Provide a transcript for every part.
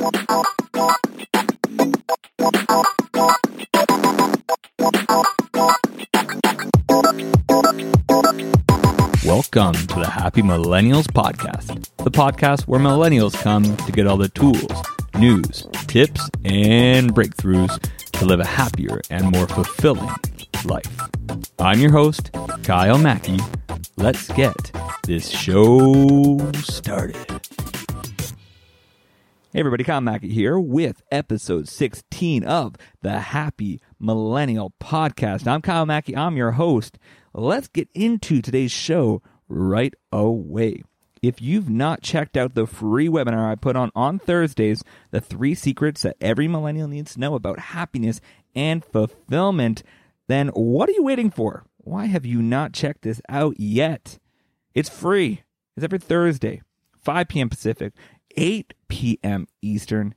Welcome to the Happy Millennials Podcast, the podcast where millennials come to get all the tools, news, tips, and breakthroughs to live a happier and more fulfilling life. I'm your host, Kyle Mackie. Let's get this show started. Hey everybody, Kyle Mackie here with episode 16 of the Happy Millennial Podcast. I'm Kyle Mackie, I'm your host. Let's get into today's show right away. If you've not checked out the free webinar I put on on Thursdays, the three secrets that every millennial needs to know about happiness and fulfillment, then what are you waiting for? Why have you not checked this out yet? It's free. It's every Thursday, 5 p.m. Pacific, 8 p.m. Eastern.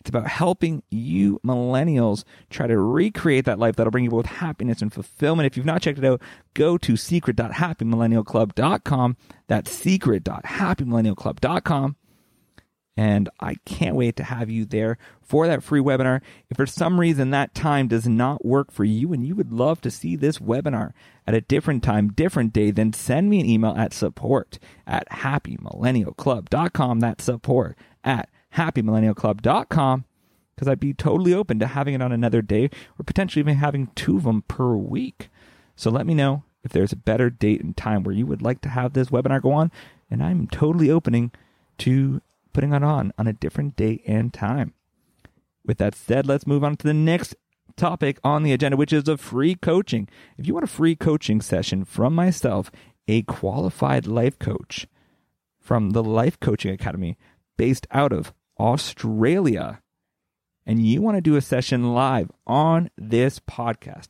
It's about helping you millennials try to recreate that life that'll bring you both happiness and fulfillment. If you've not checked it out, go to secret.happymillennialclub.com. That's secret.happymillennialclub.com. And I can't wait to have you there for that free webinar. If for some reason that time does not work for you and you would love to see this webinar at a different time, different day, then send me an email at support at happymillennialclub.com. That's support at happymillennialclub.com because I'd be totally open to having it on another day or potentially even having two of them per week. So let me know if there's a better date and time where you would like to have this webinar go on, and I'm totally opening to putting it on on a different date and time. With that said, let's move on to the next topic on the agenda, which is a free coaching. If you want a free coaching session from myself, a qualified life coach from the Life Coaching Academy based out of Australia, and you want to do a session live on this podcast,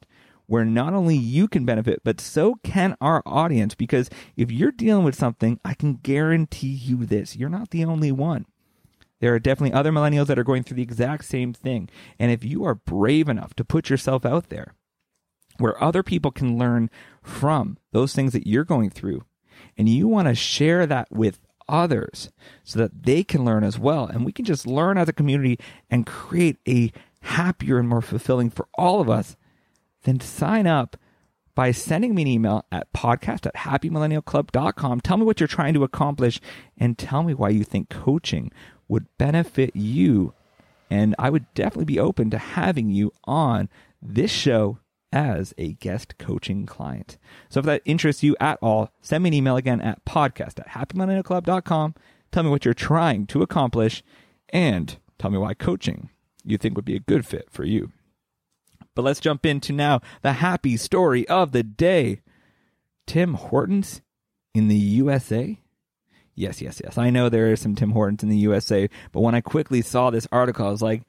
where not only you can benefit, but so can our audience. Because if you're dealing with something, I can guarantee you this you're not the only one. There are definitely other millennials that are going through the exact same thing. And if you are brave enough to put yourself out there where other people can learn from those things that you're going through, and you want to share that with others so that they can learn as well, and we can just learn as a community and create a happier and more fulfilling for all of us, then sign up by sending me an email at podcast at happymillennialclub.com. Tell me what you're trying to accomplish and tell me why you think coaching would benefit you. And I would definitely be open to having you on this show as a guest coaching client. So if that interests you at all, send me an email again at podcast at happymillennialclub.com. Tell me what you're trying to accomplish and tell me why coaching you think would be a good fit for you. But let's jump into now the happy story of the day. Tim Hortons in the USA Yes, yes, yes. I know there are some Tim Hortons in the USA, but when I quickly saw this article, I was like,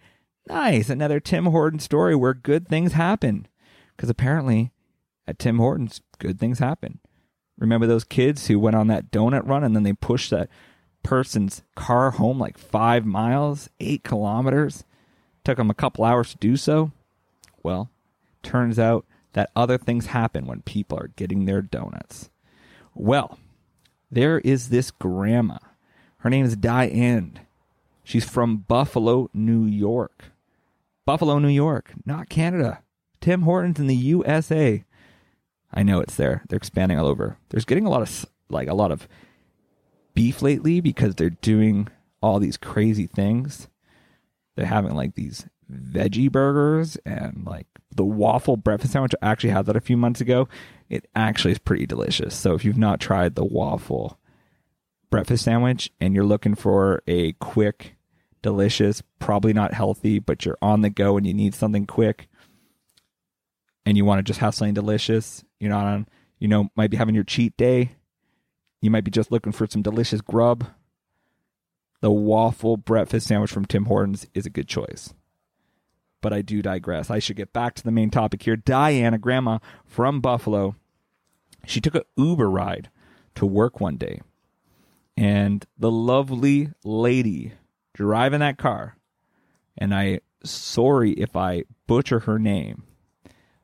nice, another Tim Hortons story where good things happen. Because apparently at Tim Hortons, good things happen. Remember those kids who went on that donut run and then they pushed that person's car home like five miles, eight kilometers? Took them a couple hours to do so? Well, turns out that other things happen when people are getting their donuts. Well, there is this grandma. Her name is Diane. She's from Buffalo, New York. Buffalo, New York, not Canada. Tim Hortons in the USA. I know it's there. They're expanding all over. There's getting a lot of like a lot of beef lately because they're doing all these crazy things. They're having like these veggie burgers and like the waffle breakfast sandwich. I actually had that a few months ago. It actually is pretty delicious. So if you've not tried the waffle breakfast sandwich and you're looking for a quick, delicious, probably not healthy, but you're on the go and you need something quick and you want to just have something delicious, you're not on, you know, might be having your cheat day. You might be just looking for some delicious grub. The waffle breakfast sandwich from Tim Hortons is a good choice but I do digress. I should get back to the main topic here. Diana, grandma from Buffalo, she took an Uber ride to work one day. And the lovely lady driving that car, and I sorry if I butcher her name,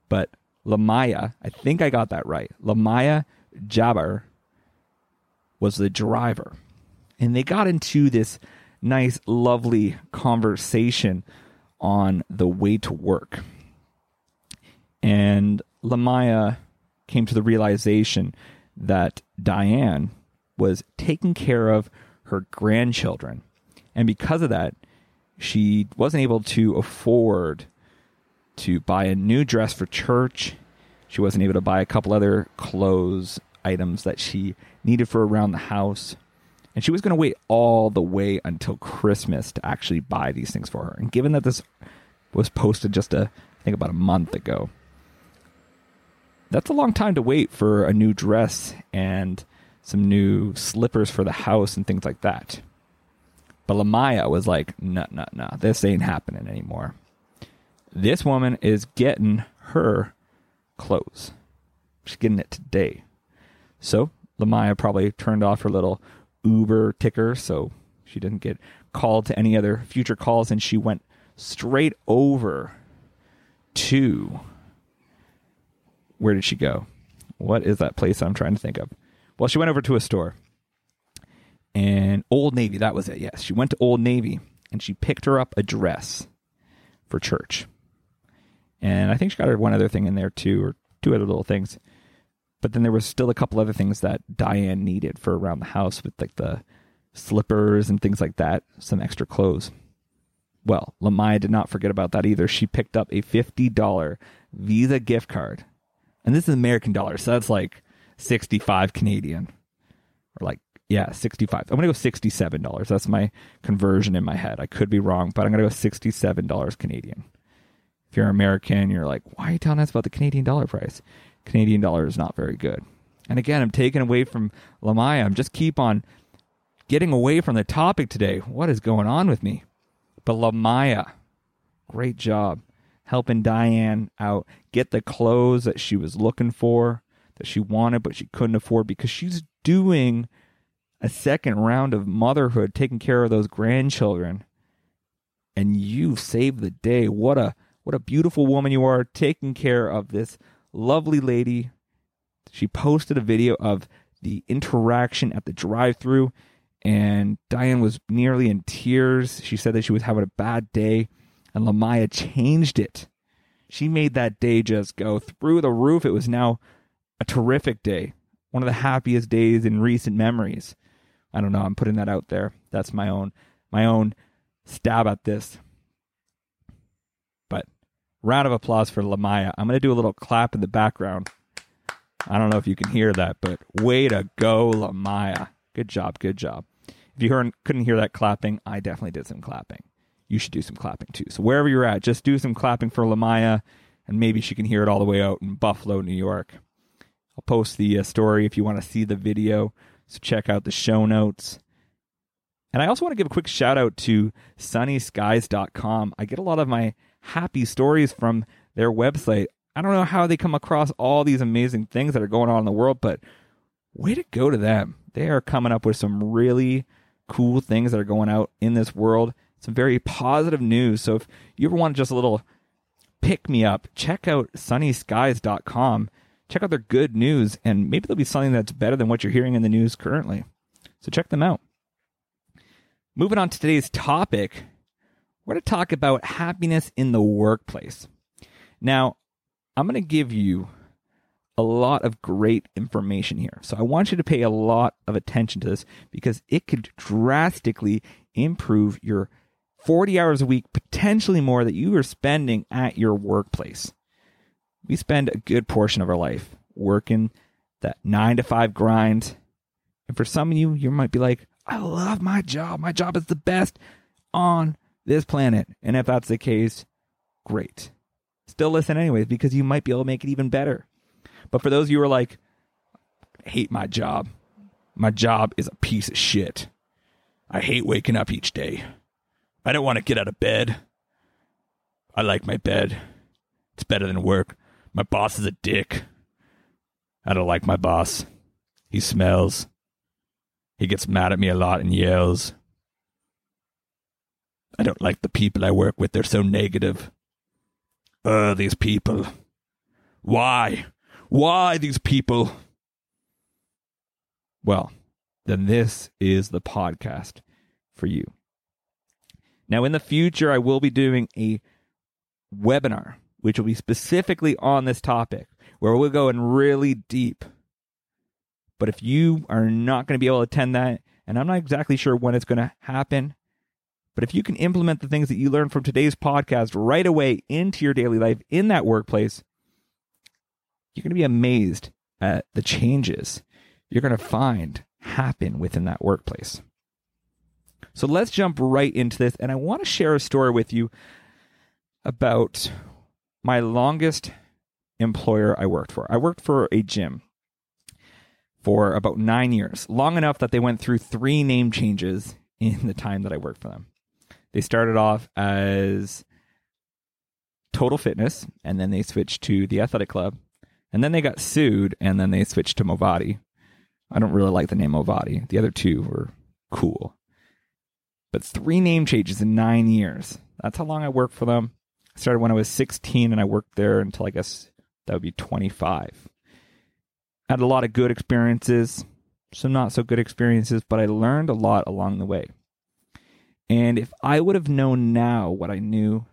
but Lamiyah, I think I got that right. Lamiyah Jabbar was the driver. And they got into this nice, lovely conversation on the way to work. And Lamiyah came to the realization that Diane was taking care of her grandchildren. And because of that, she wasn't able to afford to buy a new dress for church. She wasn't able to buy a couple other clothes items that she needed for around the house. And she was going to wait all the way until Christmas to actually buy these things for her. And given that this was posted just a, I think about a month ago, that's a long time to wait for a new dress and some new slippers for the house and things like that. But Lamiyah was like, no, no, no, this ain't happening anymore. This woman is getting her clothes. She's getting it today. So Lamiyah probably turned off her little Uber ticker so she didn't get called to any other future calls and she went straight over to where did she go? What is that place I'm trying to think of? Well, she went over to a store. And Old Navy, that was it. Yes, she went to Old Navy and she picked her up a dress for church. And I think she got her one other thing in there too, or two other little things. But then there was still a couple other things that Diane needed for around the house with like the slippers and things like that, some extra clothes. Well, Lamiyah did not forget about that either. She picked up a $50 Visa gift card. And this is American dollars, so that's like 65 Canadian. Or like, yeah, 65. I'm going to go $67. That's my conversion in my head. I could be wrong, but I'm going to go $67 Canadian. If you're American, you're like, why are you telling us about the Canadian dollar price? Canadian dollar is not very good. And again, I'm taking away from Lamiyah. I'm just keep on getting away from the topic today. What is going on with me? But Lamiyah, great job helping Diane out get the clothes that she was looking for, that she wanted, but she couldn't afford because she's doing a second round of motherhood, taking care of those grandchildren. And you've saved the day. What a what a beautiful woman you are taking care of this lovely lady. She posted a video of the interaction at the drive through, and Diane was nearly in tears. She said that she was having a bad day, and Lamiyah changed it. She made that day just go through the roof. It was now a terrific day, one of the happiest days in recent memories. I don't know. I'm putting that out there. That's my own my own stab at this round of applause for Lamiyah. I'm going to do a little clap in the background. I don't know if you can hear that, but way to go, Lamiyah. Good job, good job. If you heard, couldn't hear that clapping, I definitely did some clapping. You should do some clapping too. So wherever you're at, just do some clapping for Lamiyah, and maybe she can hear it all the way out in Buffalo, New York. I'll post the uh, story if you want to see the video. So check out the show notes. And I also want to give a quick shout out to sunnyskyz.com. I get a lot of my happy stories from their website. I don't know how they come across all these amazing things that are going on in the world, but way to go to them. They are coming up with some really cool things that are going out in this world. Some very positive news. So if you ever want just a little pick me up, check out sunnyskyz.com. Check out their good news, and maybe there'll be something that's better than what you're hearing in the news currently. So check them out. Moving on to today's topic, we're going to talk about happiness in the workplace. Now, I'm going to give you a lot of great information here. So I want you to pay a lot of attention to this because it could drastically improve your 40 hours a week, potentially more that you are spending at your workplace. We spend a good portion of our life working that nine to five grind. And for some of you, you might be like, I love my job. My job is the best on this planet. And if that's the case, great. Still listen anyways because you might be able to make it even better. But for those of you who are like, I hate my job. My job is a piece of shit. I hate waking up each day. I don't want to get out of bed. I like my bed. It's better than work. My boss is a dick. I don't like my boss. He smells. He gets mad at me a lot and yells. I don't like the people I work with. They're so negative. Uh, these people. Why? Why these people? Well, then this is the podcast for you. Now, in the future, I will be doing a webinar, which will be specifically on this topic, where we'll go really deep. But if you are not going to be able to attend that, and I'm not exactly sure when it's going to happen, but if you can implement the things that you learned from today's podcast right away into your daily life in that workplace, you're going to be amazed at the changes you're going to find happen within that workplace. So let's jump right into this. And I want to share a story with you about my longest employer I worked for. I worked for a gym for about nine years, long enough that they went through three name changes in the time that I worked for them. They started off as Total Fitness, and then they switched to the Athletic Club, and then they got sued, and then they switched to Movati. I don't really like the name Movati. The other two were cool. But three name changes in nine years. That's how long I worked for them. I started when I was 16 and I worked there until I guess that would be 25. Had a lot of good experiences, some not so good experiences, but I learned a lot along the way. And if I would have known now what I knew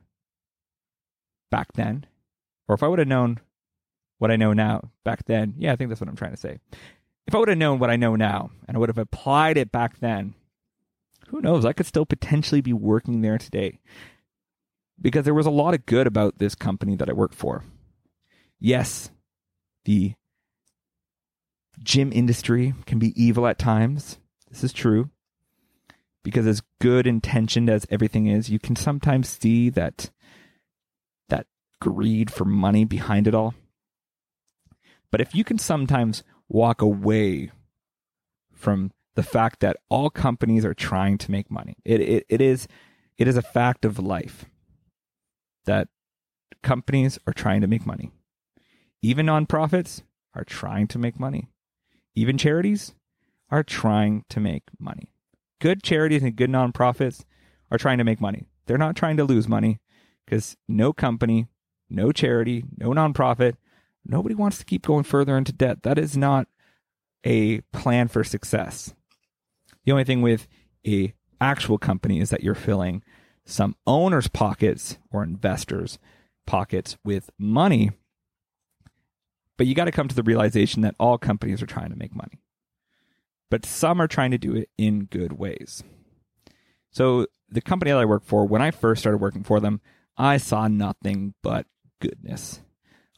back then, or if I would have known what I know now back then, yeah, I think that's what I'm trying to say. If I would have known what I know now and I would have applied it back then, who knows? I could still potentially be working there today because there was a lot of good about this company that I worked for. Yes, the gym industry can be evil at times. This is true. Because as good intentioned as everything is, you can sometimes see that that greed for money behind it all. But if you can sometimes walk away from the fact that all companies are trying to make money. It, it, it is it is a fact of life that companies are trying to make money. Even nonprofits are trying to make money. Even charities are trying to make money. Good charities and good nonprofits are trying to make money. They're not trying to lose money because no company, no charity, no nonprofit, nobody wants to keep going further into debt. That is not a plan for success. The only thing with a actual company is that you're filling some owners' pockets or investors' pockets with money. But you got to come to the realization that all companies are trying to make money. But some are trying to do it in good ways. So the company that I work for, when I first started working for them, I saw nothing but goodness.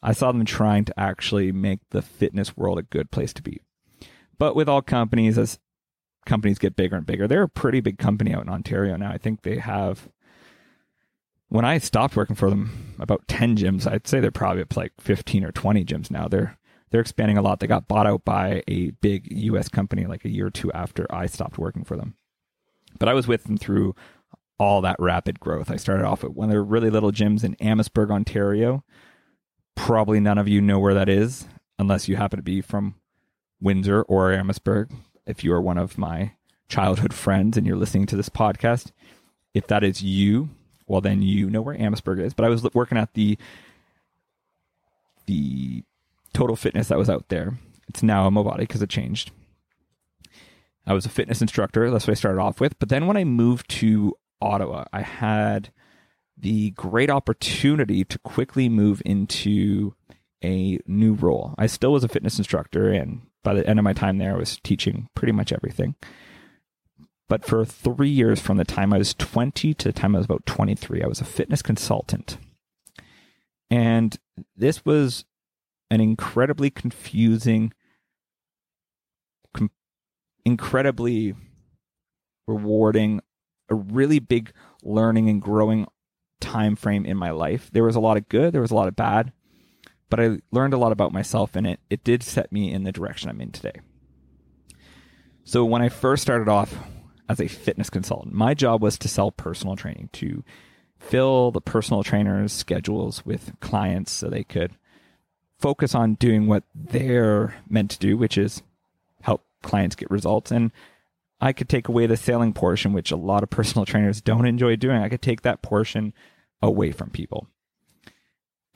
I saw them trying to actually make the fitness world a good place to be. But with all companies, as companies get bigger and bigger. They're a pretty big company out in Ontario now. I think they have when I stopped working for them, about 10 gyms. I'd say they're probably up like 15 or 20 gyms now. They're they're expanding a lot. They got bought out by a big US company like a year or two after I stopped working for them. But I was with them through all that rapid growth. I started off at one of their really little gyms in Amherstburg, Ontario. Probably none of you know where that is unless you happen to be from Windsor or Amherstburg if you are one of my childhood friends and you're listening to this podcast, if that is you, well, then you know where Amherstburg is. But I was working at the the Total Fitness that was out there. It's now a Movati because it changed. I was a fitness instructor. That's what I started off with. But then when I moved to Ottawa, I had the great opportunity to quickly move into a new role. I still was a fitness instructor and by the end of my time there, I was teaching pretty much everything. But for three years, from the time I was 20 to the time I was about 23, I was a fitness consultant. And this was an incredibly confusing, com- incredibly rewarding, a really big learning and growing time frame in my life. There was a lot of good, there was a lot of bad but I learned a lot about myself and it it did set me in the direction I'm in today. So when I first started off as a fitness consultant, my job was to sell personal training to fill the personal trainers' schedules with clients so they could focus on doing what they're meant to do, which is help clients get results. And I could take away the selling portion, which a lot of personal trainers don't enjoy doing. I could take that portion away from people.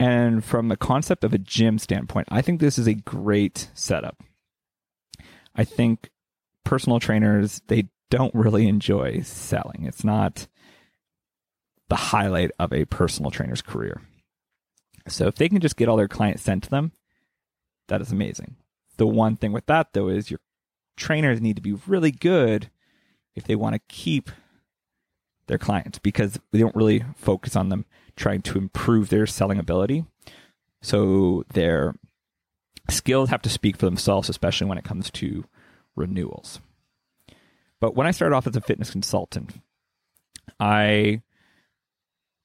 And from the concept of a gym standpoint, I think this is a great setup. I think personal trainers, they don't really enjoy selling. It's not the highlight of a personal trainer's career. So if they can just get all their clients sent to them, that is amazing. The one thing with that though is your trainers need to be really good if they want to keep their clients because we don't really focus on them trying to improve their selling ability. So their skills have to speak for themselves, especially when it comes to renewals. But when I started off as a fitness consultant, I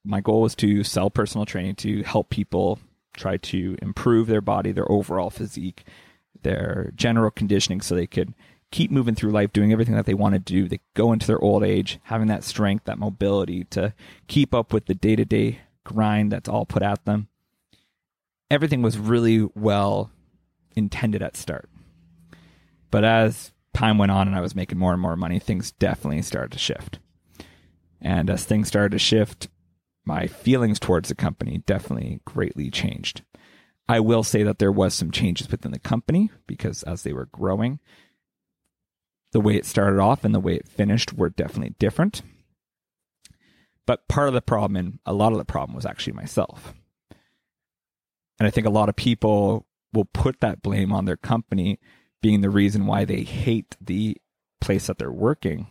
my goal was to sell personal training to help people try to improve their body, their overall physique, their general conditioning so they could keep moving through life doing everything that they want to do. They go into their old age having that strength, that mobility to keep up with the day-to-day grind that's all put at them. Everything was really well intended at start. But as time went on and I was making more and more money, things definitely started to shift. And as things started to shift, my feelings towards the company definitely greatly changed. I will say that there was some changes within the company because as they were growing, the way it started off and the way it finished were definitely different. But part of the problem and a lot of the problem was actually myself. And I think a lot of people will put that blame on their company being the reason why they hate the place that they're working.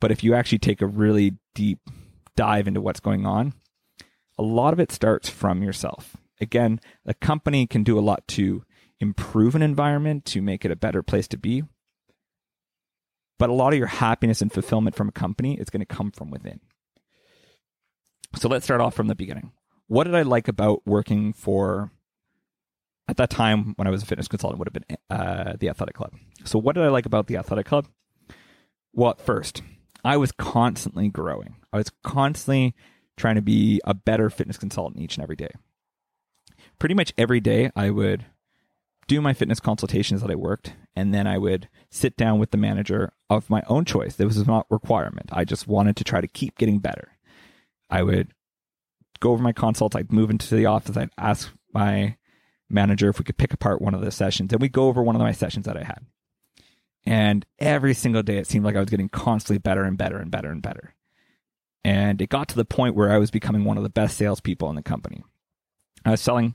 But if you actually take a really deep dive into what's going on, a lot of it starts from yourself. Again, a company can do a lot to improve an environment, to make it a better place to be. But a lot of your happiness and fulfillment from a company is going to come from within. So let's start off from the beginning. What did I like about working for at that time when I was a fitness consultant would have been uh, the athletic club. So what did I like about the athletic club? Well, first, I was constantly growing. I was constantly trying to be a better fitness consultant each and every day. Pretty much every day, I would do my fitness consultations that I worked, and then I would sit down with the manager of my own choice. This was not requirement. I just wanted to try to keep getting better. I would go over my consults. I'd move into the office. I'd ask my manager if we could pick apart one of the sessions and we go over one of my sessions that I had. And every single day it seemed like I was getting constantly better and better and better and better. And it got to the point where I was becoming one of the best salespeople in the company. I was selling,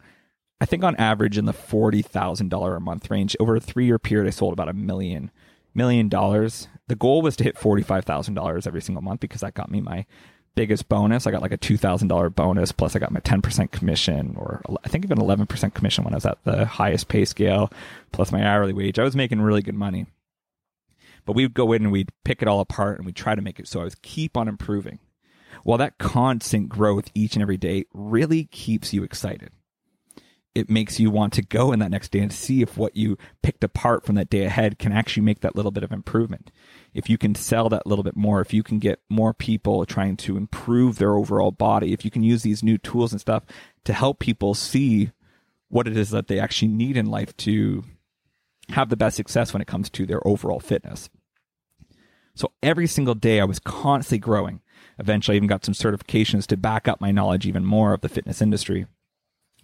I think on average in the forty thousand dollar a month range. Over a three year period, I sold about a million million dollars. The goal was to hit forty five thousand dollars every single month because that got me my biggest bonus. I got like a two thousand dollar bonus plus I got my ten percent commission, or I think even eleven percent commission when I was at the highest pay scale, plus my hourly wage. I was making really good money. But we would go in and we'd pick it all apart and we'd try to make it so I was keep on improving. Well, that constant growth each and every day really keeps you excited it makes you want to go in that next day and see if what you picked apart from that day ahead can actually make that little bit of improvement. If you can sell that little bit more, if you can get more people trying to improve their overall body, if you can use these new tools and stuff to help people see what it is that they actually need in life to have the best success when it comes to their overall fitness. So every single day I was constantly growing. Eventually I even got some certifications to back up my knowledge even more of the fitness industry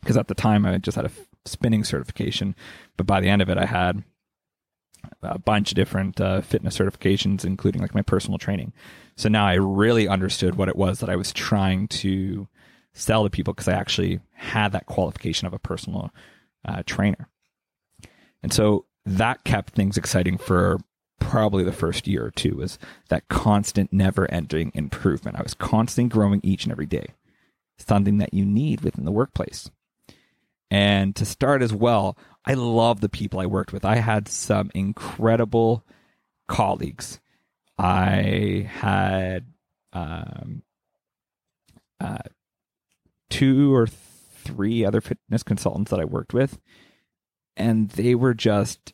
because at the time I just had a spinning certification, but by the end of it, I had a bunch of different uh, fitness certifications, including like my personal training. So now I really understood what it was that I was trying to sell to people because I actually had that qualification of a personal uh, trainer. And so that kept things exciting for probably the first year or two was that constant never ending improvement. I was constantly growing each and every day. Something that you need within the workplace. And to start as well, I love the people I worked with. I had some incredible colleagues. I had um, uh, two or three other fitness consultants that I worked with, and they were just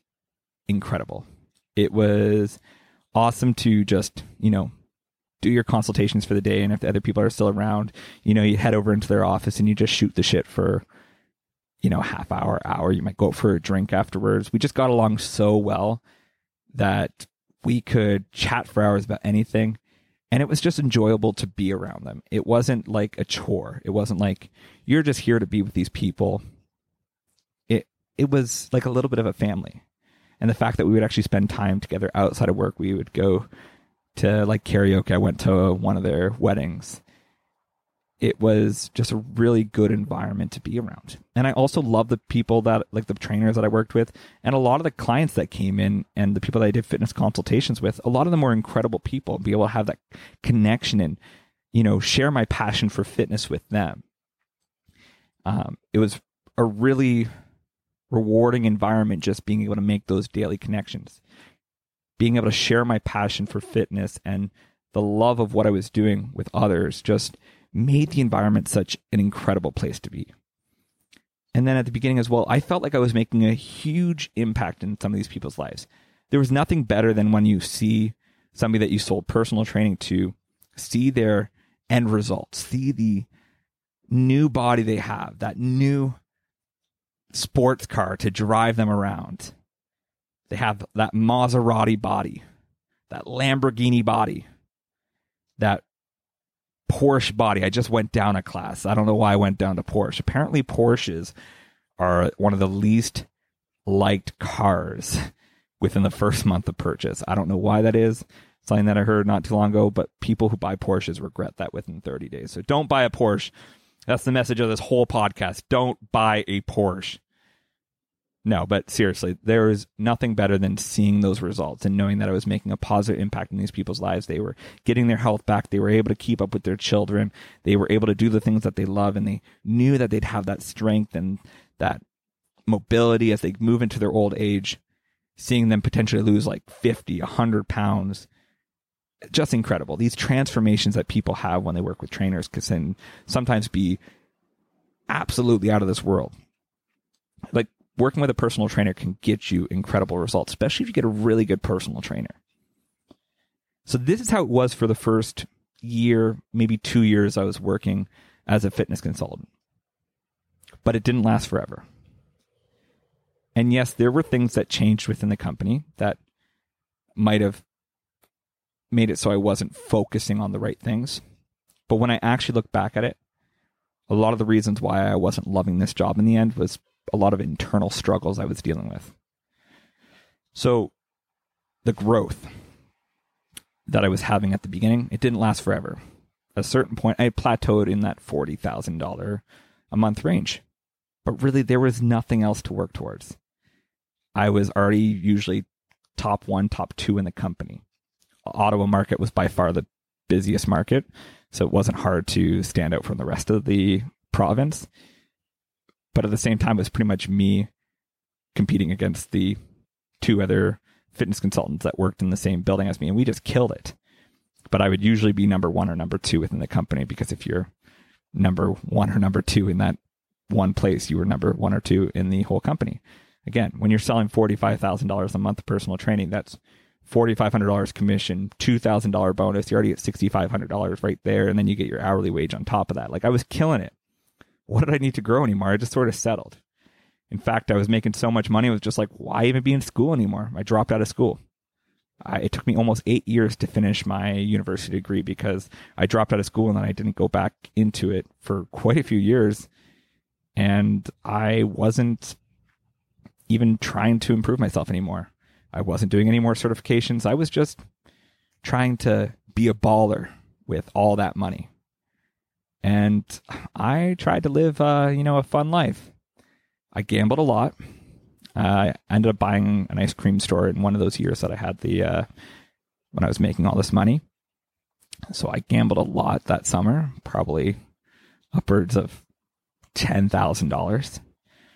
incredible. It was awesome to just, you know, do your consultations for the day. And if the other people are still around, you know, you head over into their office and you just shoot the shit for you know, half hour, hour. You might go for a drink afterwards. We just got along so well that we could chat for hours about anything. And it was just enjoyable to be around them. It wasn't like a chore. It wasn't like you're just here to be with these people. It it was like a little bit of a family. And the fact that we would actually spend time together outside of work, we would go to like karaoke. I went to one of their weddings it was just a really good environment to be around. And I also love the people that, like the trainers that I worked with, and a lot of the clients that came in and the people that I did fitness consultations with, a lot of them were incredible people. Be able to have that connection and, you know, share my passion for fitness with them. Um, it was a really rewarding environment just being able to make those daily connections, being able to share my passion for fitness and the love of what I was doing with others just made the environment such an incredible place to be. And then at the beginning as well, I felt like I was making a huge impact in some of these people's lives. There was nothing better than when you see somebody that you sold personal training to see their end results, see the new body they have, that new sports car to drive them around. They have that Maserati body, that Lamborghini body, that Porsche body. I just went down a class. I don't know why I went down to Porsche. Apparently, Porsches are one of the least liked cars within the first month of purchase. I don't know why that is. Something that I heard not too long ago, but people who buy Porsches regret that within 30 days. So don't buy a Porsche. That's the message of this whole podcast. Don't buy a Porsche. No, but seriously, there is nothing better than seeing those results and knowing that I was making a positive impact in these people's lives. They were getting their health back. They were able to keep up with their children. They were able to do the things that they love and they knew that they'd have that strength and that mobility as they move into their old age. Seeing them potentially lose like 50, 100 pounds. Just incredible. These transformations that people have when they work with trainers can sometimes be absolutely out of this world. Like working with a personal trainer can get you incredible results, especially if you get a really good personal trainer. So this is how it was for the first year, maybe two years I was working as a fitness consultant. But it didn't last forever. And yes, there were things that changed within the company that might have made it so I wasn't focusing on the right things. But when I actually look back at it, a lot of the reasons why I wasn't loving this job in the end was a lot of internal struggles I was dealing with. So the growth that I was having at the beginning, it didn't last forever. At a certain point, I plateaued in that $40,000 a month range. But really, there was nothing else to work towards. I was already usually top one, top two in the company. Ottawa market was by far the busiest market, so it wasn't hard to stand out from the rest of the province but at the same time, it was pretty much me competing against the two other fitness consultants that worked in the same building as me, and we just killed it. But I would usually be number one or number two within the company because if you're number one or number two in that one place, you were number one or two in the whole company. Again, when you're selling $45,000 a month personal training, that's $4,500 commission, $2,000 bonus. You're already at $6,500 right there. And then you get your hourly wage on top of that. Like I was killing it what did I need to grow anymore? I just sort of settled. In fact, I was making so much money, I was just like, why even be in school anymore? I dropped out of school. I, it took me almost eight years to finish my university degree because I dropped out of school and then I didn't go back into it for quite a few years. And I wasn't even trying to improve myself anymore. I wasn't doing any more certifications. I was just trying to be a baller with all that money and I tried to live, uh, you know, a fun life. I gambled a lot. I ended up buying an ice cream store in one of those years that I had the uh, when I was making all this money. So I gambled a lot that summer, probably upwards of ten thousand dollars.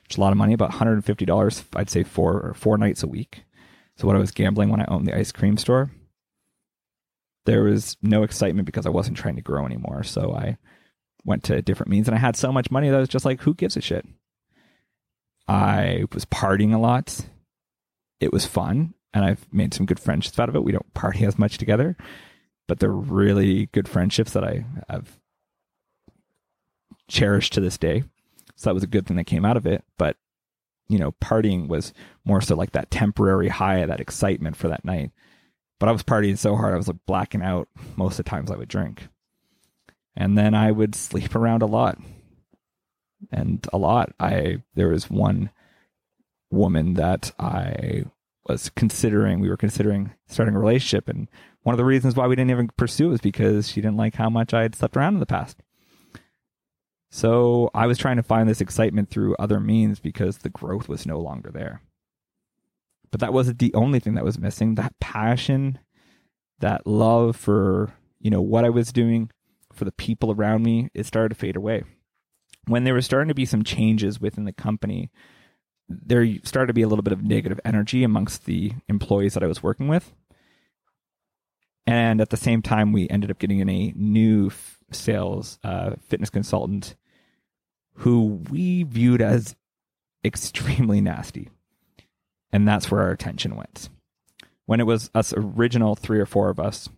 It's a lot of money, about hundred and fifty dollars. I'd say four or four nights a week. So when I was gambling when I owned the ice cream store, there was no excitement because I wasn't trying to grow anymore. So I went to different means, and I had so much money that I was just like, who gives a shit? I was partying a lot. It was fun, and I've made some good friendships out of it. We don't party as much together, but they're really good friendships that I have cherished to this day. So that was a good thing that came out of it. But you know, partying was more so like that temporary high, that excitement for that night. But I was partying so hard, I was like blacking out most of the times I would drink and then I would sleep around a lot. And a lot. I there was one woman that I was considering we were considering starting a relationship and one of the reasons why we didn't even pursue was because she didn't like how much I had slept around in the past. So I was trying to find this excitement through other means because the growth was no longer there. But that wasn't the only thing that was missing. That passion, that love for, you know, what I was doing, for the people around me, it started to fade away. When there was starting to be some changes within the company, there started to be a little bit of negative energy amongst the employees that I was working with. And at the same time, we ended up getting in a new sales uh, fitness consultant who we viewed as extremely nasty. And that's where our attention went. When it was us original three or four of us,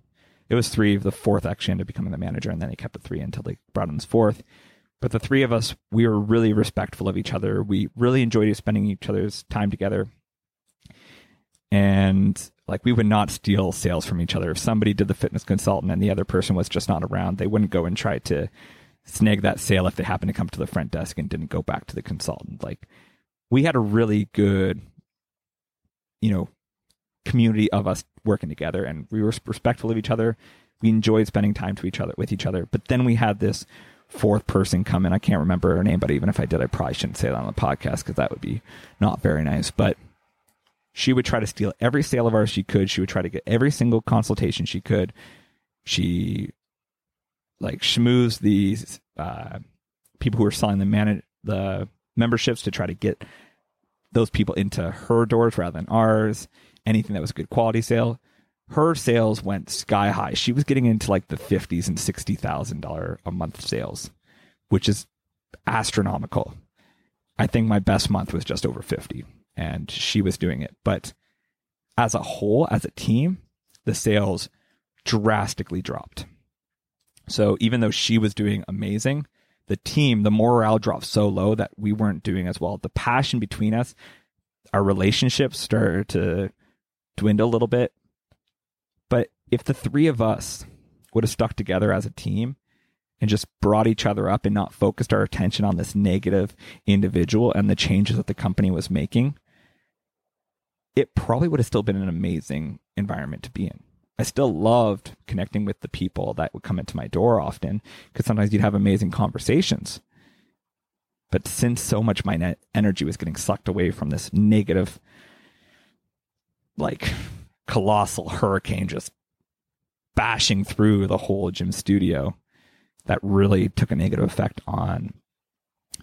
it was three. The fourth actually ended up becoming the manager, and then he kept the three until they brought in this fourth. But the three of us, we were really respectful of each other. We really enjoyed spending each other's time together. And like we would not steal sales from each other. If somebody did the fitness consultant and the other person was just not around, they wouldn't go and try to snag that sale if they happened to come to the front desk and didn't go back to the consultant. Like we had a really good, you know, community of us working together and we were respectful of each other. We enjoyed spending time to each other with each other. But then we had this fourth person come in. I can't remember her name, but even if I did, I probably shouldn't say that on the podcast because that would be not very nice. But she would try to steal every sale of ours she could. She would try to get every single consultation she could. She like schmoozed these uh, people who were selling the man the memberships to try to get those people into her doors rather than ours. Anything that was good quality sale, her sales went sky high. She was getting into like the fifties and sixty thousand dollar a month sales, which is astronomical. I think my best month was just over fifty and she was doing it. But as a whole, as a team, the sales drastically dropped. So even though she was doing amazing, the team, the morale dropped so low that we weren't doing as well. The passion between us, our relationships started to dwindle a little bit. But if the three of us would have stuck together as a team and just brought each other up and not focused our attention on this negative individual and the changes that the company was making, it probably would have still been an amazing environment to be in. I still loved connecting with the people that would come into my door often because sometimes you'd have amazing conversations. But since so much my energy was getting sucked away from this negative, like colossal hurricane just bashing through the whole gym studio, that really took a negative effect on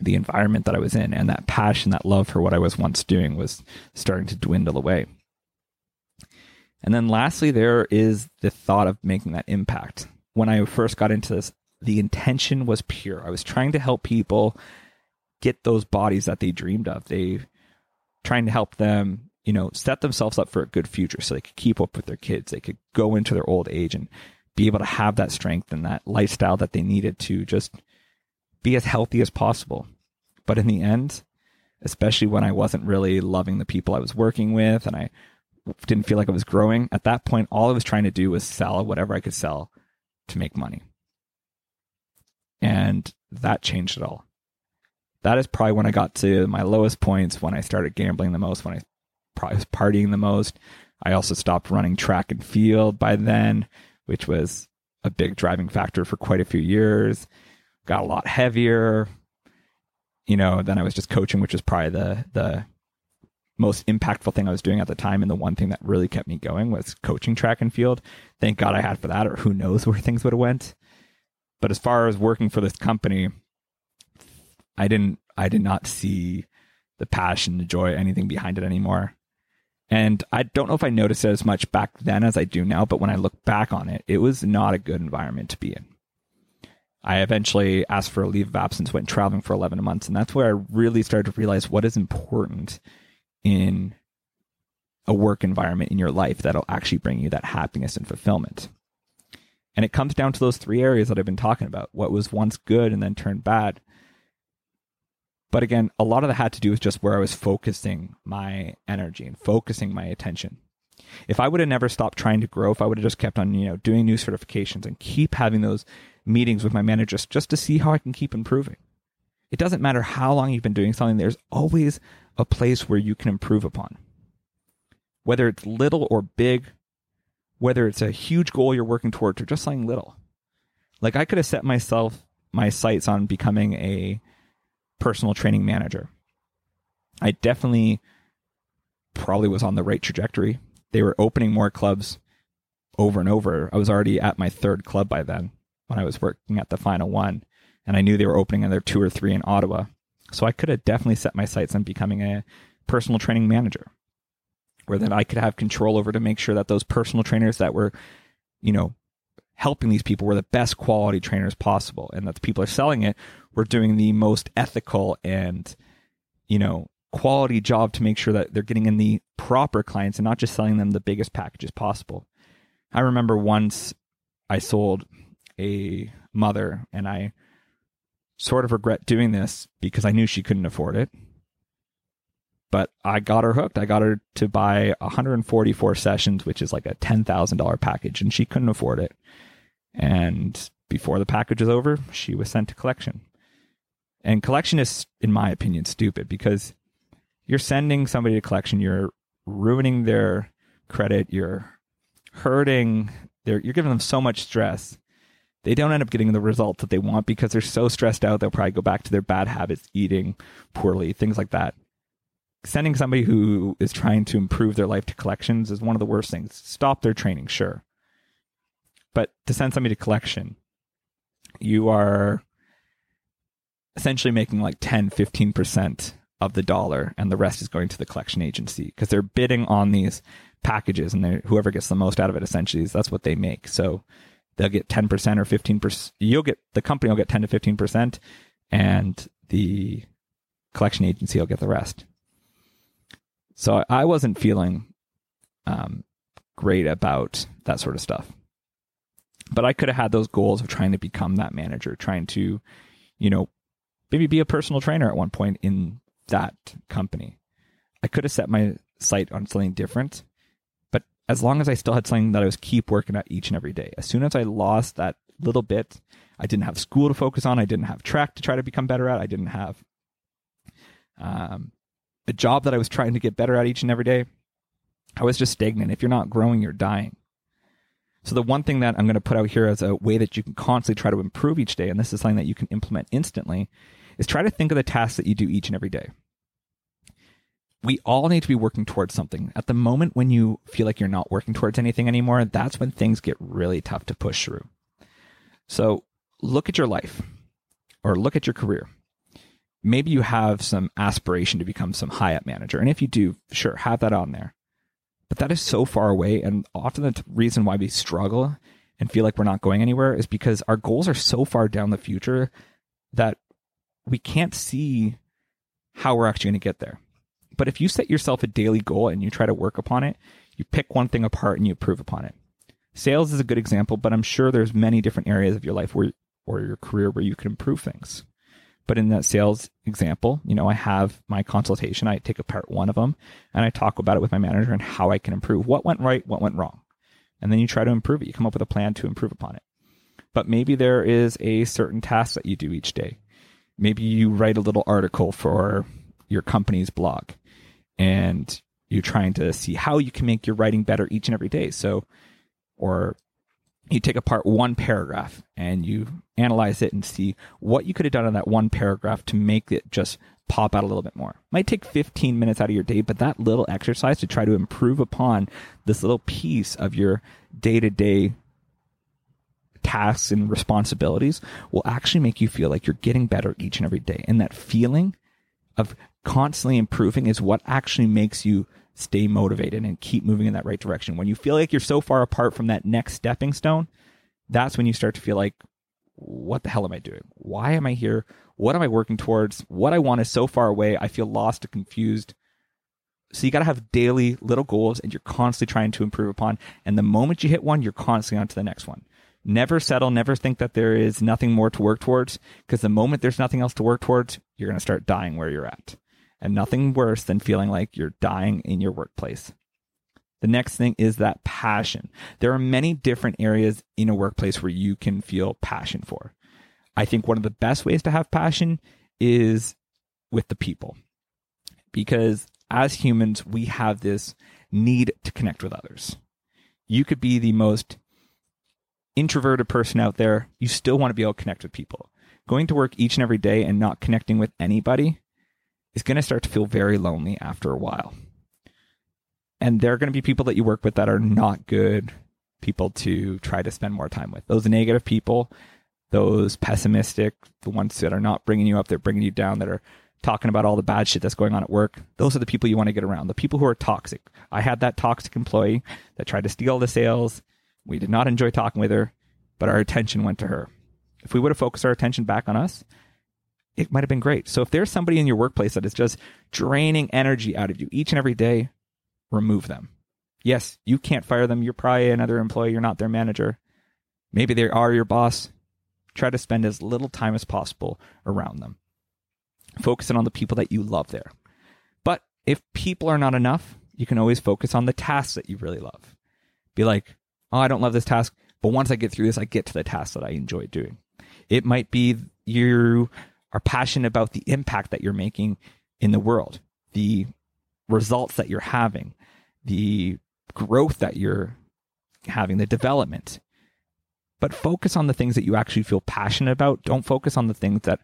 the environment that I was in and that passion, that love for what I was once doing was starting to dwindle away. And then lastly, there is the thought of making that impact. When I first got into this, the intention was pure. I was trying to help people get those bodies that they dreamed of. They trying to help them, you know, set themselves up for a good future so they could keep up with their kids. They could go into their old age and be able to have that strength and that lifestyle that they needed to just be as healthy as possible. But in the end, especially when I wasn't really loving the people I was working with and I didn't feel like I was growing, at that point, all I was trying to do was sell whatever I could sell to make money. And that changed it all. That is probably when I got to my lowest points, when I started gambling the most, when I probably was partying the most. I also stopped running track and field by then, which was a big driving factor for quite a few years got a lot heavier. You know, then I was just coaching, which was probably the the most impactful thing I was doing at the time, and the one thing that really kept me going was coaching track and field. Thank God I had for that, or who knows where things would have went. But as far as working for this company, I didn't I did not see the passion, the joy, anything behind it anymore. And I don't know if I noticed it as much back then as I do now, but when I look back on it, it was not a good environment to be in. I eventually asked for a leave of absence, went traveling for 11 months. And that's where I really started to realize what is important in a work environment in your life that'll actually bring you that happiness and fulfillment. And it comes down to those three areas that I've been talking about what was once good and then turned bad. But again, a lot of that had to do with just where I was focusing my energy and focusing my attention. If I would have never stopped trying to grow, if I would have just kept on, you know, doing new certifications and keep having those meetings with my managers just to see how I can keep improving. It doesn't matter how long you've been doing something, there's always a place where you can improve upon. Whether it's little or big, whether it's a huge goal you're working towards or just something little. Like I could have set myself my sights on becoming a personal training manager. I definitely probably was on the right trajectory. They were opening more clubs over and over. I was already at my third club by then when I was working at the final one, and I knew they were opening another two or three in Ottawa. So I could have definitely set my sights on becoming a personal training manager, where that I could have control over to make sure that those personal trainers that were, you know, helping these people were the best quality trainers possible, and that the people are selling it were doing the most ethical and, you know, quality job to make sure that they're getting in the proper clients and not just selling them the biggest packages possible. I remember once I sold a mother and I sort of regret doing this because I knew she couldn't afford it. But I got her hooked. I got her to buy 144 sessions, which is like a $10,000 package, and she couldn't afford it. And before the package was over, she was sent to collection. And collection is, in my opinion, stupid because you're sending somebody to collection, you're ruining their credit, you're hurting, you're giving them so much stress. They don't end up getting the results that they want because they're so stressed out, they'll probably go back to their bad habits, eating poorly, things like that. Sending somebody who is trying to improve their life to collections is one of the worst things. Stop their training, sure. But to send somebody to collection, you are essentially making like 10, 15% of the dollar and the rest is going to the collection agency because they're bidding on these packages and whoever gets the most out of it essentially is that's what they make so they'll get 10% or 15% you'll get the company will get 10 to 15% and the collection agency will get the rest so i wasn't feeling um, great about that sort of stuff but i could have had those goals of trying to become that manager trying to you know maybe be a personal trainer at one point in that company. I could have set my sight on something different, as long as I still had something that I was keep working at each and every day. As soon as I lost that little bit, I didn't have school to focus on. I didn't have track to try to become better at. I didn't have um, a job that I was trying to get better at each and every day. I was just stagnant. If you're not growing, you're dying. So the one thing that I'm going to put out here as a way that you can constantly try to improve each day, and this is something that you can implement instantly, is try to think of the tasks that you do each and every day. We all need to be working towards something. At the moment when you feel like you're not working towards anything anymore, that's when things get really tough to push through. So look at your life or look at your career. Maybe you have some aspiration to become some high up manager. And if you do, sure, have that on there. But that is so far away. And often the reason why we struggle and feel like we're not going anywhere is because our goals are so far down the future that we can't see how we're actually going to get there. But if you set yourself a daily goal and you try to work upon it, you pick one thing apart and you improve upon it. Sales is a good example, but I'm sure there's many different areas of your life where or your career where you can improve things. But in that sales example, you know, I have my consultation, I take apart one of them and I talk about it with my manager and how I can improve what went right, what went wrong. And then you try to improve it. You come up with a plan to improve upon it. But maybe there is a certain task that you do each day maybe you write a little article for your company's blog and you're trying to see how you can make your writing better each and every day. So, or you take apart one paragraph and you analyze it and see what you could have done on that one paragraph to make it just pop out a little bit more. Might take 15 minutes out of your day, but that little exercise to try to improve upon this little piece of your day to day tasks and responsibilities will actually make you feel like you're getting better each and every day. And that feeling of constantly improving is what actually makes you stay motivated and keep moving in that right direction. When you feel like you're so far apart from that next stepping stone, that's when you start to feel like, what the hell am I doing? Why am I here? What am I working towards? What I want is so far away. I feel lost and confused. So you got to have daily little goals and you're constantly trying to improve upon. And the moment you hit one, you're constantly on to the next one. Never settle, never think that there is nothing more to work towards, because the moment there's nothing else to work towards, you're going to start dying where you're at. And nothing worse than feeling like you're dying in your workplace. The next thing is that passion. There are many different areas in a workplace where you can feel passion for. I think one of the best ways to have passion is with the people. Because as humans, we have this need to connect with others. You could be the most introverted person out there, you still want to be able to connect with people. going to work each and every day and not connecting with anybody is going to start to feel very lonely after a while. And there are going to be people that you work with that are not good people to try to spend more time with. Those negative people, those pessimistic, the ones that are not bringing you up, they're bringing you down, that are talking about all the bad shit that's going on at work. Those are the people you want to get around. The people who are toxic. I had that toxic employee that tried to steal the sales. We did not enjoy talking with her, but our attention went to her. If we would have focused our attention back on us, it might have been great. So if there's somebody in your workplace that is just draining energy out of you each and every day, remove them. Yes, you can't fire them. You're probably another employee. You're not their manager. Maybe they are your boss. Try to spend as little time as possible around them. Focusing on the people that you love there. But if people are not enough, you can always focus on the tasks that you really love. Be like, oh, I don't love this task, but once I get through this, I get to the task that I enjoy doing. It might be you are passionate about the impact that you're making in the world, the results that you're having, the growth that you're having, the development. But focus on the things that you actually feel passionate about. Don't focus on the things that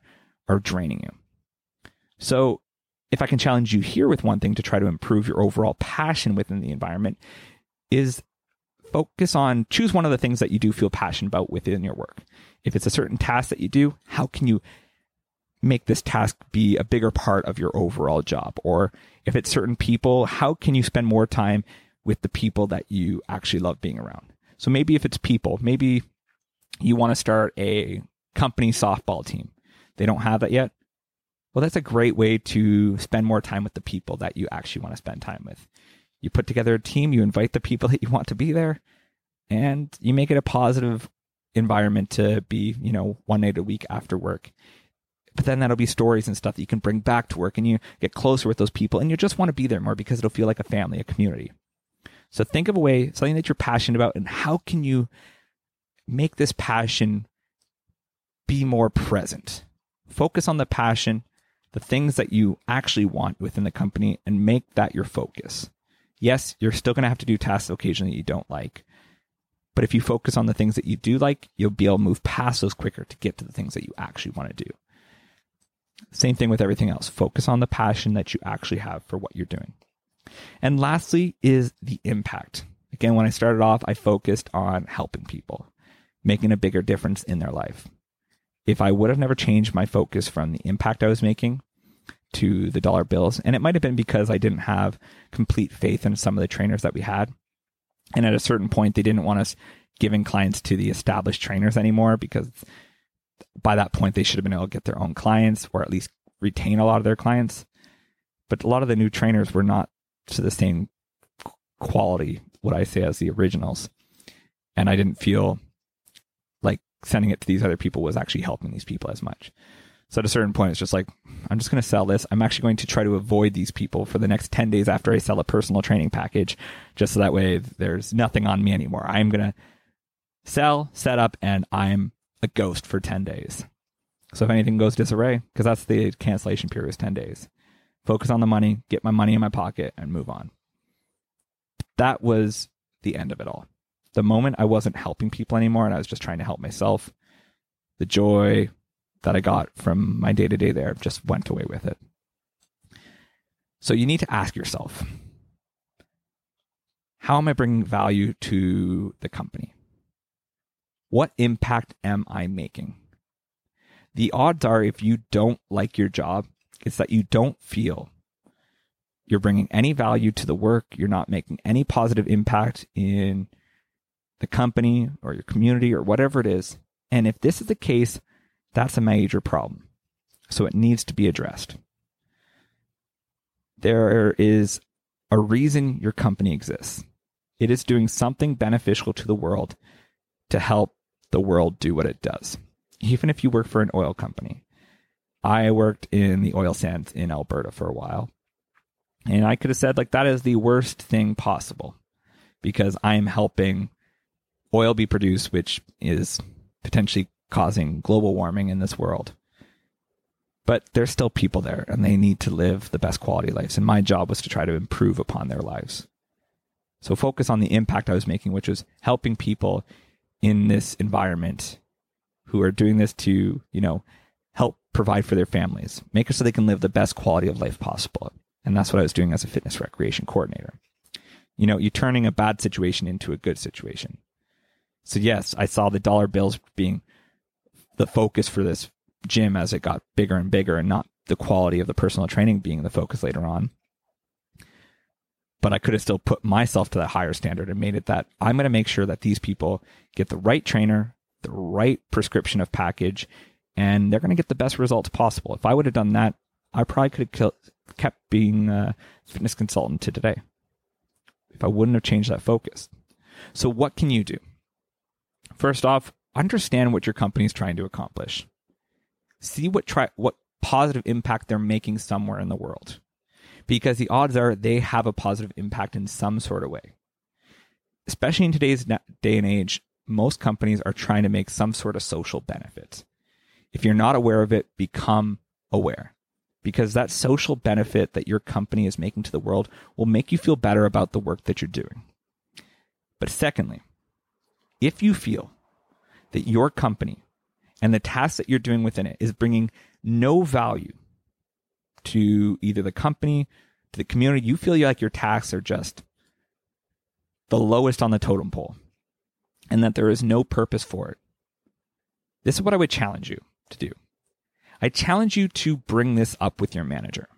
are draining you. So, if I can challenge you here with one thing to try to improve your overall passion within the environment, is focus on choose one of the things that you do feel passionate about within your work. If it's a certain task that you do, how can you make this task be a bigger part of your overall job? Or if it's certain people, how can you spend more time with the people that you actually love being around? So maybe if it's people, maybe you want to start a company softball team. They don't have that yet. Well, that's a great way to spend more time with the people that you actually want to spend time with. You put together a team, you invite the people that you want to be there, and you make it a positive environment to be, you know, one night a week after work but then that'll be stories and stuff that you can bring back to work and you get closer with those people and you just want to be there more because it'll feel like a family, a community. So think of a way, something that you're passionate about, and how can you make this passion be more present? Focus on the passion, the things that you actually want within the company, and make that your focus. Yes, you're still going to have to do tasks occasionally you don't like. But if you focus on the things that you do like, you'll be able to move past those quicker to get to the things that you actually want to do. Same thing with everything else. Focus on the passion that you actually have for what you're doing. And lastly is the impact. Again, when I started off, I focused on helping people, making a bigger difference in their life. If I would have never changed my focus from the impact I was making to the dollar bills, and it might have been because I didn't have complete faith in some of the trainers that we had. And at a certain point, they didn't want us giving clients to the established trainers anymore because by that point they should have been able to get their own clients or at least retain a lot of their clients. But a lot of the new trainers were not to the same quality, what I say, as the originals. And I didn't feel like sending it to these other people was actually helping these people as much. So at a certain point, it's just like, I'm just going to sell this. I'm actually going to try to avoid these people for the next 10 days after I sell a personal training package, just so that way there's nothing on me anymore. I'm going to sell, set up, and I'm a ghost for 10 days. So if anything goes disarray, because that's the cancellation period is 10 days, focus on the money, get my money in my pocket, and move on. That was the end of it all. The moment I wasn't helping people anymore and I was just trying to help myself, the joy that I got from my day to day there just went away with it. So you need to ask yourself how am I bringing value to the company? What impact am I making? The odds are, if you don't like your job, it's that you don't feel you're bringing any value to the work, you're not making any positive impact in the company or your community or whatever it is. And if this is the case, that's a major problem. So it needs to be addressed. There is a reason your company exists. It is doing something beneficial to the world to help the world do what it does. Even if you work for an oil company. I worked in the oil sands in Alberta for a while. And I could have said, like, that is the worst thing possible because I am helping oil be produced, which is potentially causing global warming in this world. But there's still people there and they need to live the best quality lives. And my job was to try to improve upon their lives. So focus on the impact I was making, which was helping people in this environment who are doing this to, you know, help provide for their families, make it so they can live the best quality of life possible. And that's what I was doing as a fitness recreation coordinator. You know, you're turning a bad situation into a good situation. So, yes, I saw the dollar bills being the focus for this gym as it got bigger and bigger and not the quality of the personal training being the focus later on. But I could have still put myself to that higher standard and made it that I'm going to make sure that these people get the right trainer, the right prescription of package, and they're going to get the best results possible. If I would have done that, I probably could have kept being a fitness consultant to today if I wouldn't have changed that focus. So, what can you do? First off, understand what your company is trying to accomplish. See what try what positive impact they're making somewhere in the world. Because the odds are they have a positive impact in some sort of way. Especially in today's day and age, most companies are trying to make some sort of social benefit. If you're not aware of it, become aware. Because that social benefit that your company is making to the world will make you feel better about the work that you're doing. But secondly, if you feel that your company and the tasks that you're doing within it is bringing no value to either the company, to the community, you feel like your tasks are just the lowest on the totem pole and that there is no purpose for it. This is what I would challenge you to do. I challenge you to bring this up with your manager.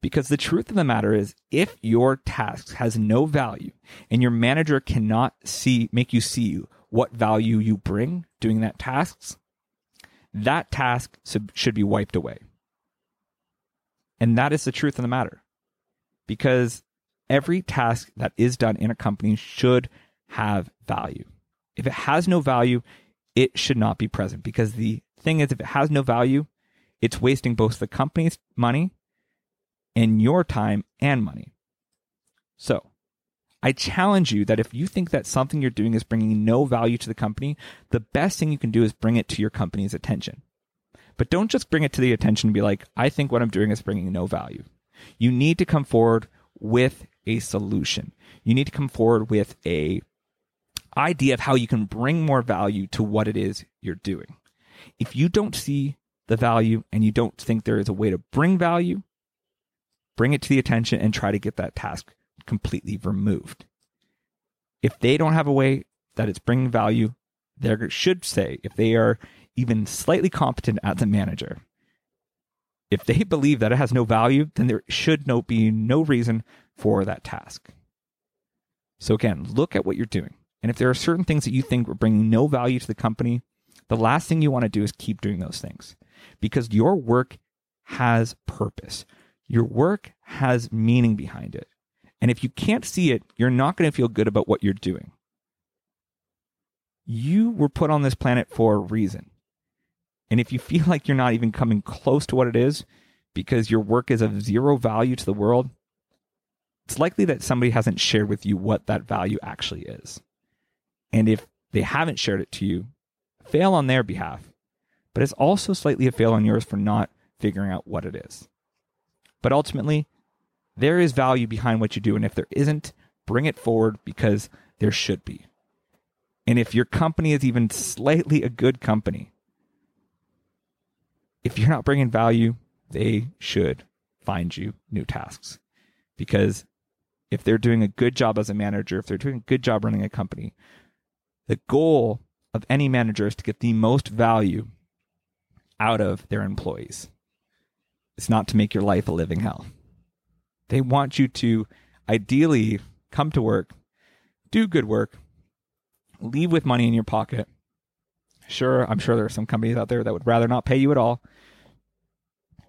Because the truth of the matter is, if your task has no value and your manager cannot see, make you see what value you bring doing that tasks, that task should be wiped away. And that is the truth of the matter. Because every task that is done in a company should have value. If it has no value, it should not be present because the thing is, if it has no value, it's wasting both the company's money and your time and money. So I challenge you that if you think that something you're doing is bringing no value to the company, the best thing you can do is bring it to your company's attention. But don't just bring it to the attention and be like, I think what I'm doing is bringing no value. You need to come forward with a solution. You need to come forward with a idea of how you can bring more value to what it is you're doing. If you don't see the value and you don't think there is a way to bring value, bring it to the attention and try to get that task completely removed. If they don't have a way that it's bringing value, they should say, if they are even slightly competent as a manager, if they believe that it has no value, then there should no, be no reason for that task. So again, look at what you're doing. And if there are certain things that you think are bringing no value to the company, the last thing you want to do is keep doing those things because your work has purpose. Your work has meaning behind it. And if you can't see it, you're not going to feel good about what you're doing. You were put on this planet for a reason. And if you feel like you're not even coming close to what it is because your work is of zero value to the world, it's likely that somebody hasn't shared with you what that value actually is. And if they haven't shared it to you, fail on their behalf. But it's also slightly a fail on yours for not figuring out what it is. But ultimately, there is value behind what you do. And if there isn't, bring it forward because there should be. And if your company is even slightly a good company, if you're not bringing value, they should find you new tasks. Because if they're doing a good job as a manager, if they're doing a good job running a company, the goal of any manager is to get the most value out of their employees. It's not to make your life a living hell. They want you to ideally come to work, do good work, leave with money in your pocket. Sure, I'm sure there are some companies out there that would rather not pay you at all.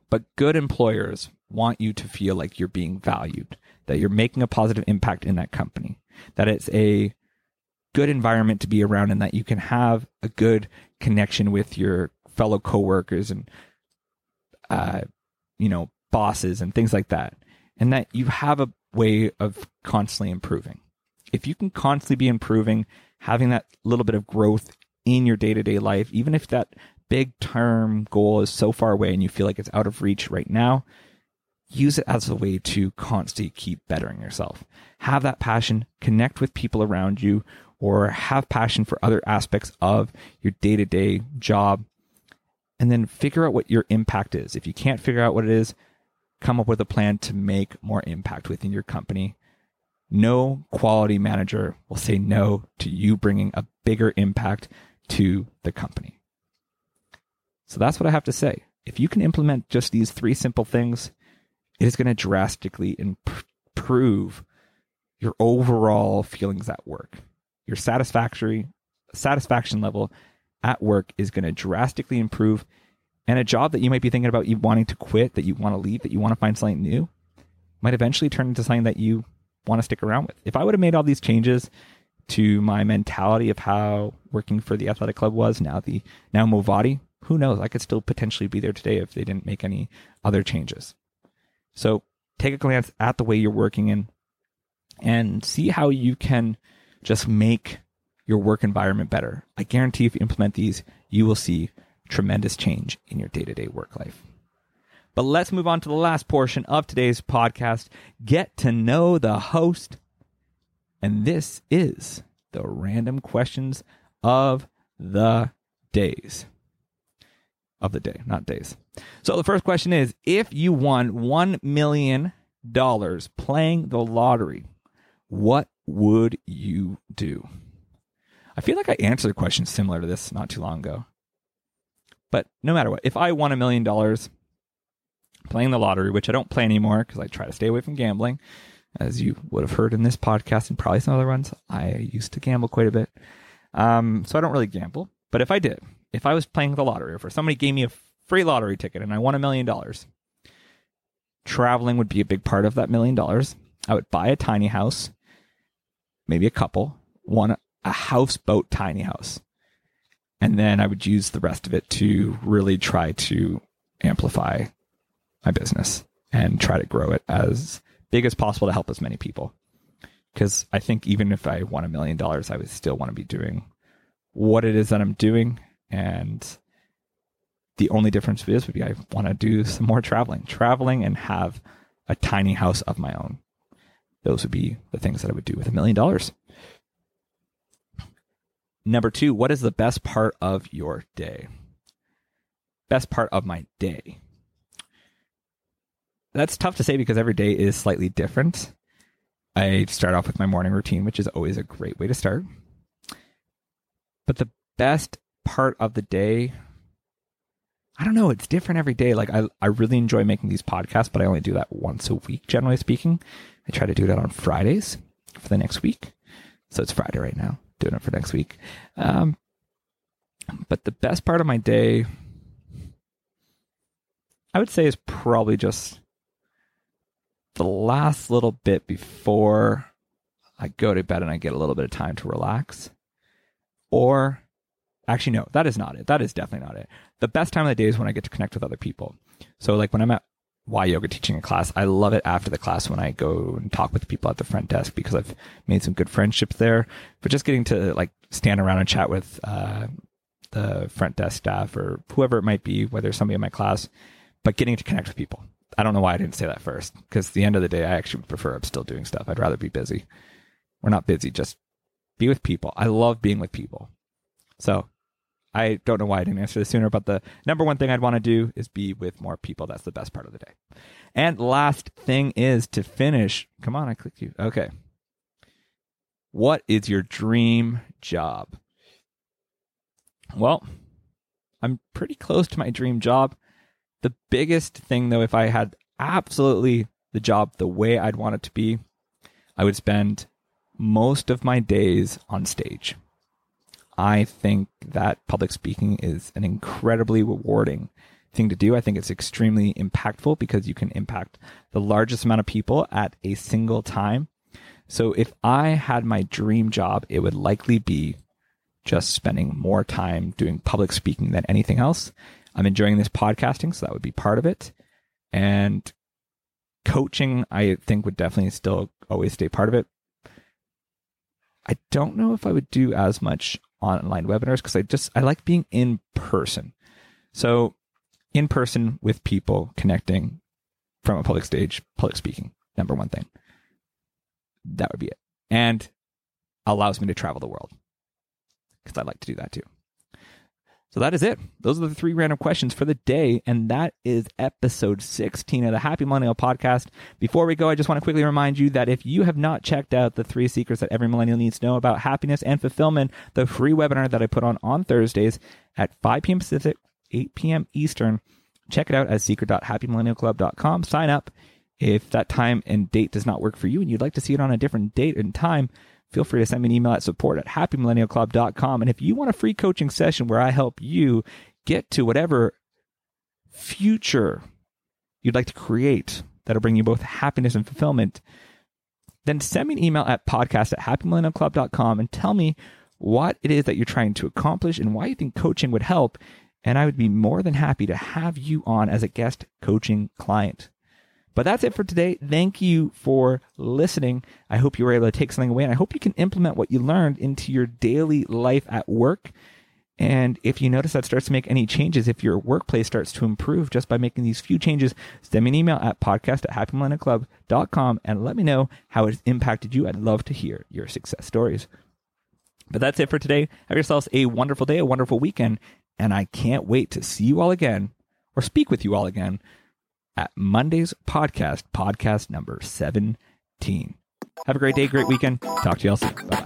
But good employers want you to feel like you're being valued, that you're making a positive impact in that company, that it's a good environment to be around and that you can have a good connection with your fellow coworkers and uh, you know bosses and things like that and that you have a way of constantly improving. If you can constantly be improving, having that little bit of growth in your day to day life, even if that big term goal is so far away and you feel like it's out of reach right now, use it as a way to constantly keep bettering yourself. Have that passion, connect with people around you, or have passion for other aspects of your day to day job and then figure out what your impact is. If you can't figure out what it is, come up with a plan to make more impact within your company. No quality manager will say no to you bringing a bigger impact to the company. So that's what I have to say. If you can implement just these three simple things, it is going to drastically improve your overall feelings at work. Your satisfactory satisfaction level at work is going to drastically improve and a job that you might be thinking about you wanting to quit, that you want to leave, that you want to find something new, might eventually turn into something that you want to stick around with. If I would have made all these changes to my mentality of how working for the athletic club was, now the now Movati, who knows? I could still potentially be there today if they didn't make any other changes. So take a glance at the way you're working in and see how you can just make your work environment better. I guarantee if you implement these, you will see tremendous change in your day to day work life. But let's move on to the last portion of today's podcast get to know the host. And this is the random questions of the days. Of the day, not days. So the first question is if you won $1 million playing the lottery, what would you do? I feel like I answered a question similar to this not too long ago. But no matter what, if I won a million dollars playing the lottery, which I don't play anymore because I try to stay away from gambling, as you would have heard in this podcast and probably some other ones, I used to gamble quite a bit. Um, so I don't really gamble. But if I did, if I was playing the lottery, or if somebody gave me a free lottery ticket and I won a million dollars, traveling would be a big part of that million dollars. I would buy a tiny house, maybe a couple, one a houseboat tiny house and then I would use the rest of it to really try to amplify my business and try to grow it as big as possible to help as many people. Because I think even if I won a million dollars, I would still want to be doing what it is that I'm doing. And the only difference is would be I want to do some more traveling, traveling and have a tiny house of my own. Those would be the things that I would do with a million dollars. Number two, what is the best part of your day? Best part of my day. That's tough to say because every day is slightly different. I start off with my morning routine, which is always a great way to start. But the best part of the day, I don't know, it's different every day. Like I, I really enjoy making these podcasts, but I only do that once a week, generally speaking. I try to do that on Fridays for the next week. So it's Friday right now doing it for next week. Um, but the best part of my day, I would say, is probably just the last little bit before I go to bed and I get a little bit of time to relax. Or actually, no, that is not it. That is definitely not it. The best time of the day is when I get to connect with other people. So, like when I'm at Y yoga teaching a class. I love it after the class when I go and talk with people at the front desk because I've made some good friendships there. But just getting to like stand around and chat with uh, the front desk staff or whoever it might be, whether it's somebody in my class, but getting to connect with people. I don't know why I didn't say that first because at the end of the day, I actually prefer I'm still doing stuff. I'd rather be busy. We're not busy, just be with people. I love being with people. So I don't know why I didn't answer this sooner, but the number one thing I'd want to do is be with more people. That's the best part of the day. And last thing is to finish. Come on, I clicked you. Okay. What is your dream job? Well, I'm pretty close to my dream job. The biggest thing, though, if I had absolutely the job the way I'd want it to be, I would spend most of my days on stage. I think that public speaking is an incredibly rewarding thing to do. I think it's extremely impactful because you can impact the largest amount of people at a single time. So if I had my dream job, it would likely be just spending more time doing public speaking than anything else. I'm enjoying this podcasting, so that would be part of it. And coaching, I think would definitely still always stay part of it. I don't know if I would do as much online webinars because I just I like being in person. So in person with people connecting from a public stage, public speaking, number one thing. That would be it. And allows me to travel the world because I like to do that too. So that is it. Those are the three random questions for the day. And that is episode 16 of the Happy Millennial podcast. Before we go, I just want to quickly remind you that if you have not checked out the three secrets that every millennial needs to know about happiness and fulfillment, the free webinar that I put on on Thursdays at 5 p.m. Pacific, 8 p.m. Eastern, check it out at secret.happymillennialclub.com. Sign up. If that time and date does not work for you and you'd like to see it on a different date and time, feel free to send me an email at support at happymillennialclub.com. And if you want a free coaching session where I help you get to whatever future you'd like to create that'll bring you both happiness and fulfillment, then send me an email at podcast at happymillennialclub.com and tell me what it is that you're trying to accomplish and why you think coaching would help. And I would be more than happy to have you on as a guest coaching client. But that's it for today. Thank you for listening. I hope you were able to take something away and I hope you can implement what you learned into your daily life at work. And if you notice that starts to make any changes, if your workplace starts to improve just by making these few changes, send me an email at podcast at happymillennialclub.com and let me know how it's impacted you. I'd love to hear your success stories. But that's it for today. Have yourselves a wonderful day, a wonderful weekend, and I can't wait to see you all again or speak with you all again at Monday's podcast, podcast number 17. Have a great day, great weekend. Talk to you all soon. Bye.